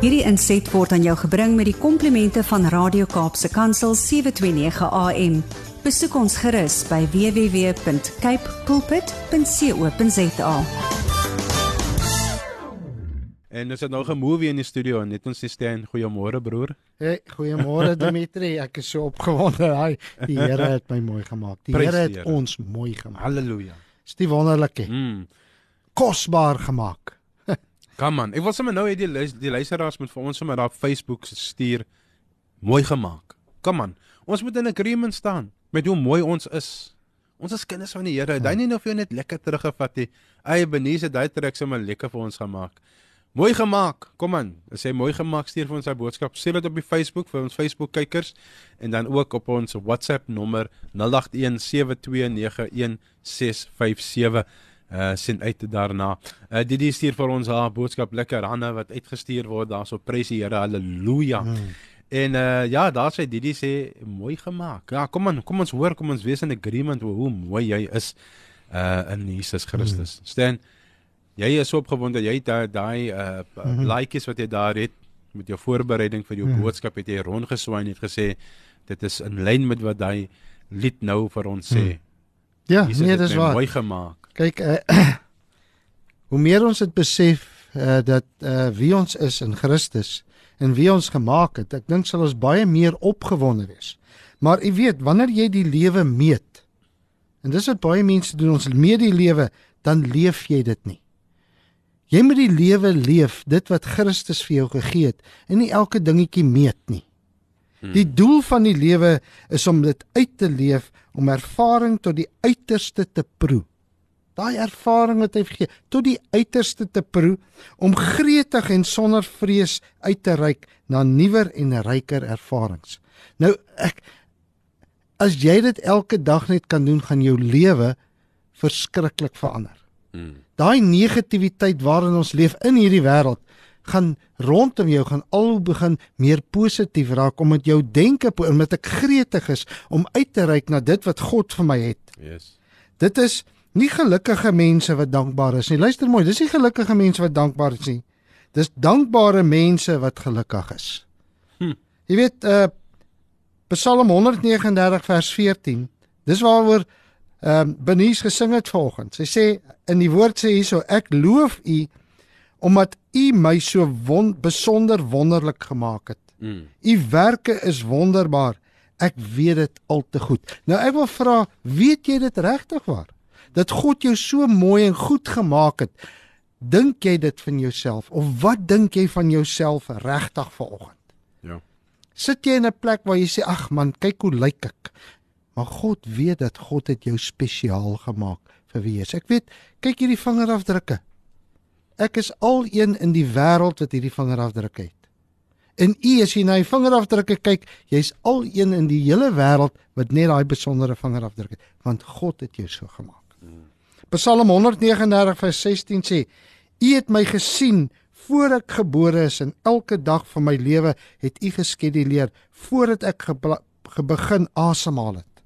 Hierdie inset word aan jou gebring met die komplimente van Radio Kaapse Kansel 729 AM. Besoek ons gerus by www.cape pulpit.co.za. En ons het nou 'n movie in die studio en net ons sê Stan, goeiemôre broer. Hey, goeiemôre Dimitri. Ek is so opgewonde. Hy, die Here het my mooi gemaak. Die Here het ons mooi gemaak. Halleluja. Dis die wonderlike, Mm. kosbaar gemaak. Kom aan. Ek wil sommer nou hê die die luisteraars moet vir ons sommer daar op Facebook stuur mooi gemaak. Kom aan. Ons moet in agreement staan met hoe mooi ons is. Ons is kinders van die Here. Hy nie nou vir jou net lekker teruggevat nie. Eie Benise daai trek sommer lekker vir ons gemaak. Mooi gemaak. Kom aan. As jy mooi gemaak stuur vir ons sy boodskap. Stuur dit op die Facebook vir ons Facebook kykers en dan ook op ons WhatsApp nommer 0817291657 uh sien uit daarna. Uh Didi stuur vir ons haar boodskap lekker hande wat uitgestuur word daarso prys die Here haleluja. Mm. En uh ja, daar sê Didi sê mooi gemaak. Ja, kom aan, kom ons hoor, kom ons wees in agreement oor hoe mooi jy is uh in Jesus Christus. Mm. Stan, jy is so opgewonde jy het daai daai uh mm -hmm. laaitjies wat jy daar het met jou voorbereiding vir jou mm. boodskap het jy rondgeswaai en het gesê dit is in lyn met wat hy lied nou vir ons sê. Mm. Ja, Jesus nee, dis waar. mooi gemaak. Kyk, uh, hoe meer ons dit besef uh, dat uh, wie ons is in Christus en wie ons gemaak het, ek dink sal ons baie meer opgewonde wees. Maar jy weet, wanneer jy die lewe meet, en dis wat baie mense doen, ons meet die lewe, dan leef jy dit nie. Jy moet die lewe leef, dit wat Christus vir jou gegee het, en nie elke dingetjie meet nie. Die doel van die lewe is om dit uit te leef, om ervaring tot die uiterste te proe. Daai ervaring wat hy gee tot die uiterste te proe om gretig en sonder vrees uit te reik na nuwer en ryker ervarings. Nou ek as jy dit elke dag net kan doen, gaan jou lewe verskriklik verander. Mm. Daai negativiteit waarin ons leef in hierdie wêreld gaan rondom jou gaan al begin meer positief raak omdat jou denke omdat ek gretig is om uit te reik na dit wat God vir my het. Yes. Dit is nie gelukkige mense wat dankbaar is nie. Luister mooi, dis nie gelukkige mense wat dankbaar is nie. Dis dankbare mense wat gelukkig is. Hm. Jy weet uh Psalm 139 vers 14. Dis waaroor ehm uh, Benies gesing het vanoggend. Sy sê in die woord sê hierso ek loof U omdat U my so won besonder wonderlik gemaak het. Mm. U werke is wonderbaar. Ek weet dit al te goed. Nou ek wil vra, weet jy dit regtig waar? Dat God jou so mooi en goed gemaak het. Dink jy dit van jouself of wat dink jy van jouself regtig vanoggend? Ja. Sit jy in 'n plek waar jy sê ag man, kyk hoe lyk ek. Maar God weet dat God het jou spesiaal gemaak vir wie jy is. Ek weet, kyk hierdie vingerafdrukke. Ek is al een in die wêreld wat hierdie vingerafdrukke het. En u as jy na die vingerafdrukke kyk, jy's al een in die hele wêreld wat net daai besondere vingerafdruk het, want God het jou so gemaak. Psalm 139 vers 16 sê: U het my gesien voor ek gebore is en elke dag van my lewe het U geskeduleer voordat ek begin asemhaal het.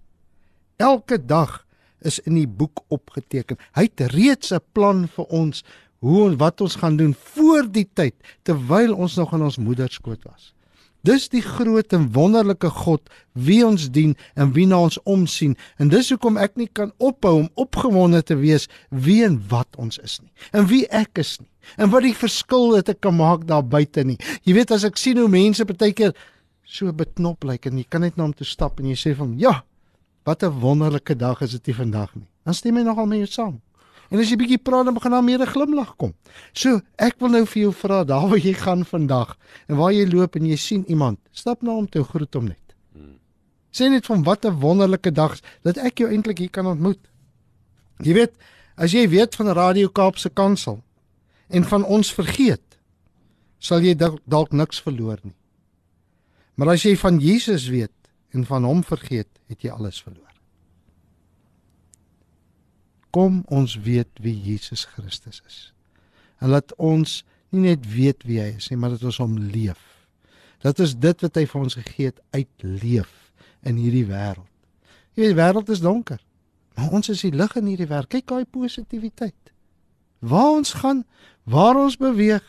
Elke dag is in die boek opgeteken. Hy het reeds 'n plan vir ons hoe en wat ons gaan doen voor die tyd terwyl ons nog in ons moeder skoot was. Dis die groot en wonderlike God wie ons dien en wie na ons omsien en dis hoekom ek nie kan ophou om opgewonde te wees wie en wat ons is nie en wie ek is nie en wat die verskil dit ek kan maak daar buite nie. Jy weet as ek sien hoe mense partykeer so beknop lyk en jy kan net na hom toe stap en jy sê van ja, wat 'n wonderlike dag is dit vandag nie. Dan stem jy nogal jou saam. En as jy bietjie praat dan begin daar meer 'n glimlag kom. So, ek wil nou vir jou vra daar waar jy gaan vandag en waar jy loop en jy sien iemand, stap na hom toe groet hom net. Sê net van wat 'n wonderlike dag dat ek jou eintlik hier kan ontmoet. Jy weet, as jy weet van Radio Kaapse Kansel en van ons vergeet, sal jy dalk niks verloor nie. Maar as jy van Jesus weet en van hom vergeet, het jy alles verloor. Kom ons weet wie Jesus Christus is. En laat ons nie net weet wie hy is nie, maar dat ons hom leef. Dat is dit wat hy vir ons gegee het uitleef in hierdie wêreld. Jy weet die wêreld is donker, maar ons is die lig in hierdie wêreld. Kyk daai positiwiteit. Waar ons gaan, waar ons beweeg,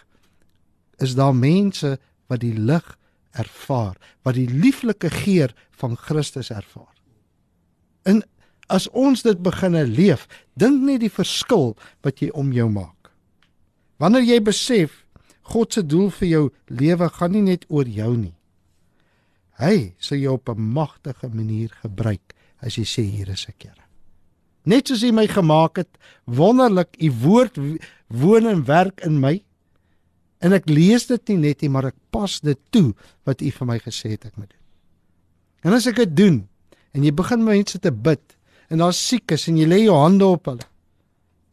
is daar mense wat die lig ervaar, wat die lieflike geur van Christus ervaar. En as ons dit beginne leef, dink net die verskil wat jy om jou maak. Wanneer jy besef God se doel vir jou lewe gaan nie net oor jou nie. Hy sal jou op 'n magtige manier gebruik as jy sê hier is ek Here. Net soos U my gemaak het, wonderlik, U woord woon en werk in my. En ek lees dit nie net nie, maar ek pas dit toe wat U vir my gesê het ek moet doen. En as ek dit doen en jy begin mense te bid en daar's siekes en jy lê jou hande op hulle,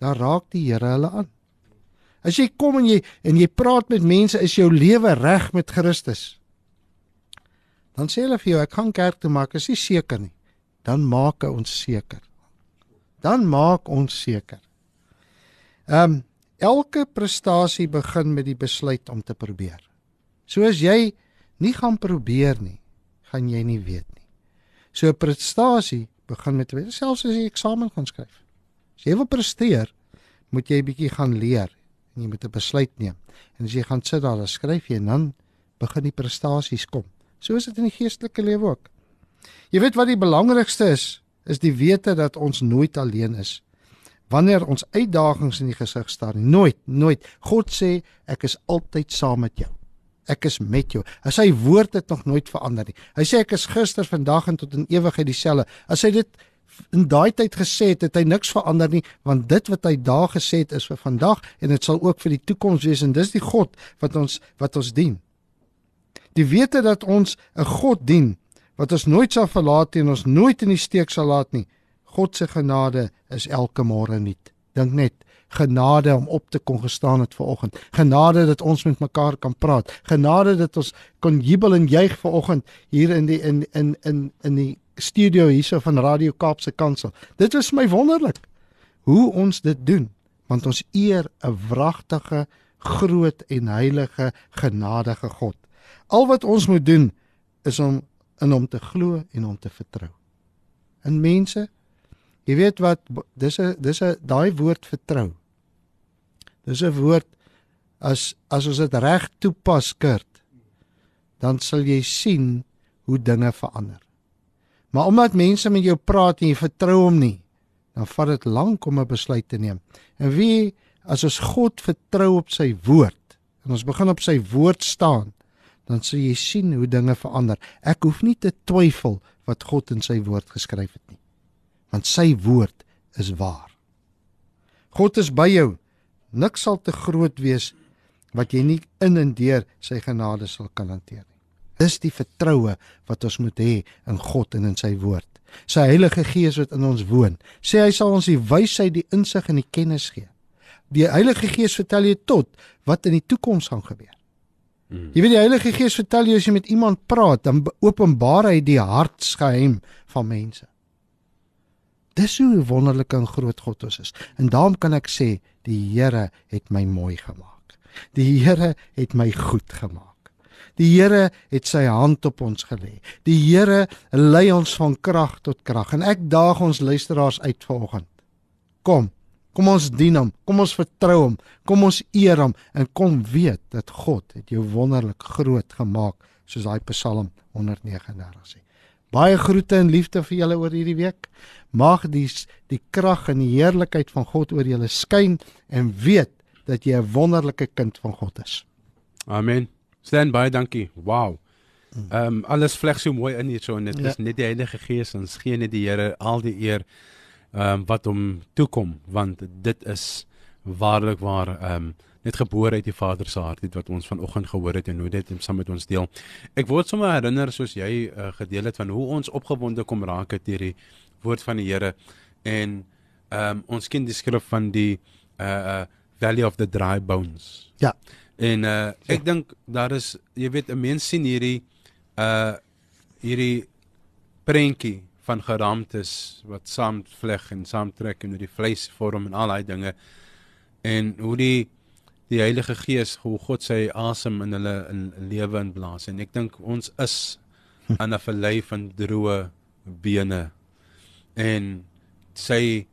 dan raak die Here hulle aan. As jy kom en jy en jy praat met mense, is jou lewe reg met Christus. Dan sê hulle vir jou ek gaan kerk toe maar ek is nie seker nie. Dan maak ons seker. Dan maak ons seker. Ehm um, elke prestasie begin met die besluit om te probeer. So as jy nie gaan probeer nie, gaan jy nie weet nie. So 'n prestasie begin met selfs as jy eksamen gaan skryf. As jy wil presteer, moet jy 'n bietjie gaan leer en jy moet 'n besluit neem. En as jy gaan sit daar en skryf jy en dan begin die prestasies kom. So is dit in die geestelike lewe ook. Jy weet wat die belangrikste is, is die wete dat ons nooit alleen is. Wanneer ons uitdagings in die gesig staar, nooit, nooit. God sê ek is altyd saam met jou. Ek is met jou. As sy woord het nog nooit verander nie. Hy sê ek is gister, vandag en tot in ewigheid dieselfde. As hy dit in daai tyd gesê het, het hy niks verander nie, want dit wat hy daar gesê het is vir vandag en dit sal ook vir die toekoms wees en dis die God wat ons wat ons dien. Die wete dat ons 'n God dien wat ons nooit sal verlaat en ons nooit in die steek sal laat nie. God se genade is elke môre nuut. Dink net, genade om op te kon gestaan het vanoggend. Genade dat ons met mekaar kan praat. Genade dat ons kon jubel en juig vanoggend hier in die in in in in die studio hierso van Radio Kaapse Kansel. Dit is my wonderlik hoe ons dit doen want ons eer 'n wragtige, groot en heilige genadige God. Al wat ons moet doen is om in hom te glo en hom te vertrou. In mense, jy weet wat dis 'n dis 'n daai woord vertrou. Dis 'n woord as as ons dit reg toepas kurt, dan sal jy sien hoe dinge verander. Maar omdat mense met jou praat en jy vertrou hom nie, dan vat dit lank om 'n besluit te neem. En wie as ons God vertrou op sy woord en ons begin op sy woord staan, dan sal jy sien hoe dinge verander. Ek hoef nie te twyfel wat God in sy woord geskryf het nie. Want sy woord is waar. God is by jou. Niks sal te groot wees wat jy nie in en deur sy genade sal kan hanteer. Dis die vertroue wat ons moet hê in God en in sy woord. Sy Heilige Gees wat in ons woon, sê hy sal ons die wysheid, die insig en die kennis gee. Die Heilige Gees vertel jy tot wat in die toekoms gaan gebeur. Hmm. Jy weet die Heilige Gees vertel jy as jy met iemand praat, dan openbaar hy die hartsgeheim van mense. Dis hoe wonderlik en groot God ons is. En daarom kan ek sê die Here het my mooi gemaak. Die Here het my goed gemaak. Die Here het sy hand op ons gelê. Die Here lei ons van krag tot krag en ek daag ons luisteraars uit vanoggend. Kom, kom ons dien hom, kom ons vertrou hom, kom ons eer hom en kom weet dat God het jou wonderlik groot gemaak soos daai Psalm 139 sê. Baie groete en liefde vir julle oor hierdie week. Mag die die krag en die heerlikheid van God oor julle skyn en weet dat jy 'n wonderlike kind van God is. Amen. Stan baie dankie. Wow. Ehm um, alles vleg so mooi in hier so en dit ja. is net die Heilige Gees ons gee net die Here al die eer ehm um, wat hom toekom want dit is waarlik waar ehm um, net gebore uit die Vader se hart dit wat ons vanoggend gehoor het en hoe dit saam met ons deel. Ek word sommer herinner soos jy uh, gedeel het van hoe ons opgewonde kom raak het deur die woord van die Here en ehm um, ons ken die skrif van die uh uh Valley of the Dry Bones. Ja. En uh ek ja. dink daar is jy weet 'n mens sien hierdie uh hierdie prentjie van geraamtes wat saamvleg en saamtrek en hoe die vleis vorm en al daai dinge en hoe die die Heilige Gees hoe God sy asem in hulle in lewe inblaas en ek dink ons is aan 'n vallei van droë bene en sy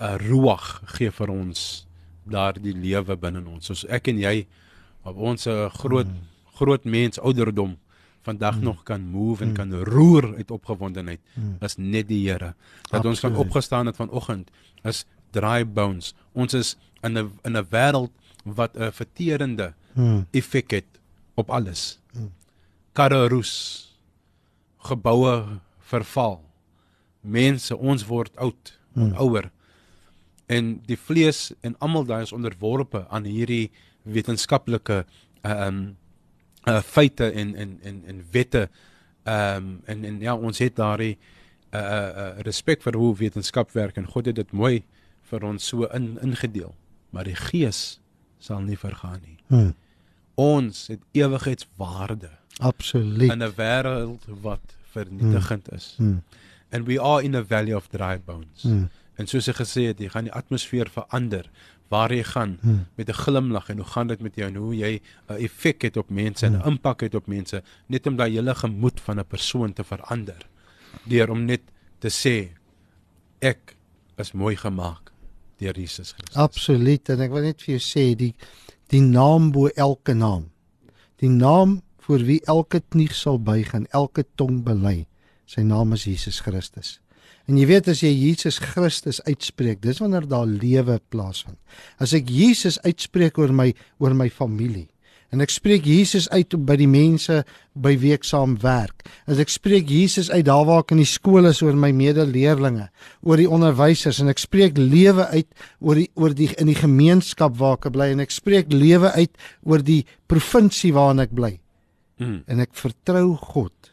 uh, ruach gee vir ons daardie lewe binne ons. Soos ek en jy op ons uh, groot mm. groot mens ouderdom vandag mm. nog kan move en mm. kan roer uit opgewondenheid mm. is net die Here. Dat Absoluut. ons kan opgestaan het vanoggend is dry bones. Ons is in 'n in 'n wêreld wat 'n verterende mm. effek het op alles. Mm. Karre roes. Geboue verval. Mense, ons word oud, mm. ouer. En die vlees en almal daai is onderworpe aan hierdie wetenskaplike ehm um, uh feite en en en en wette ehm um, en en ja ons het daardie uh uh respek vir hoe wetenskap werk en God het dit mooi vir ons so in ingedeel maar die gees sal nie vergaan nie. Hmm. Ons het ewigheidswaarde. Absoluut. In 'n wêreld wat vernietigend hmm. is. Hmm. And we are in a valley of dry bones. Hmm. En soos ek gesê het, jy gaan die atmosfeer verander waar jy gaan hmm. met 'n glimlag en hoe gaan dit met jou en hoe jy 'n effek het op mense en 'n hmm. impak het op mense net om daai hele gemoed van 'n persoon te verander deur om net te sê ek is mooi gemaak deur Jesus Christus. Absoluut en ek wil net vir jou sê die die naam bo elke naam. Die naam voor wie elke knie sal buig en elke tong bely. Sy naam is Jesus Christus. En jy weet as jy Jesus Christus uitspreek, dis wanneer daar lewe plaasvind. As ek Jesus uitspreek oor my oor my familie en ek spreek Jesus uit by die mense by wie ek saam werk. As ek spreek Jesus uit daar waar ek in die skool is oor my medeleerlinge, oor die onderwysers en ek spreek lewe uit oor die oor die in die gemeenskap waar ek bly en ek spreek lewe uit oor die provinsie waarin ek bly. Mm. En ek vertrou God.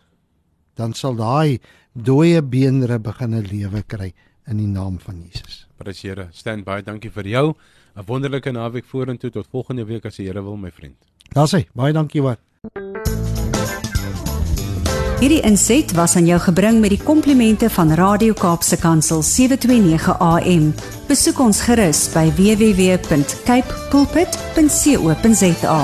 Dan sal daai dooie beenre begin 'n lewe kry in die naam van Jesus. Prys Here, stand by. Dankie vir jou. 'n Wonderlike naweek vorentoe tot volgende week as die Here wil, my vriend. Daar's hy. Baie dankie hoor. Hierdie inset was aan jou gebring met die komplimente van Radio Kaapse Kansel 729 AM. Besoek ons gerus by www.cape pulpit.co.za.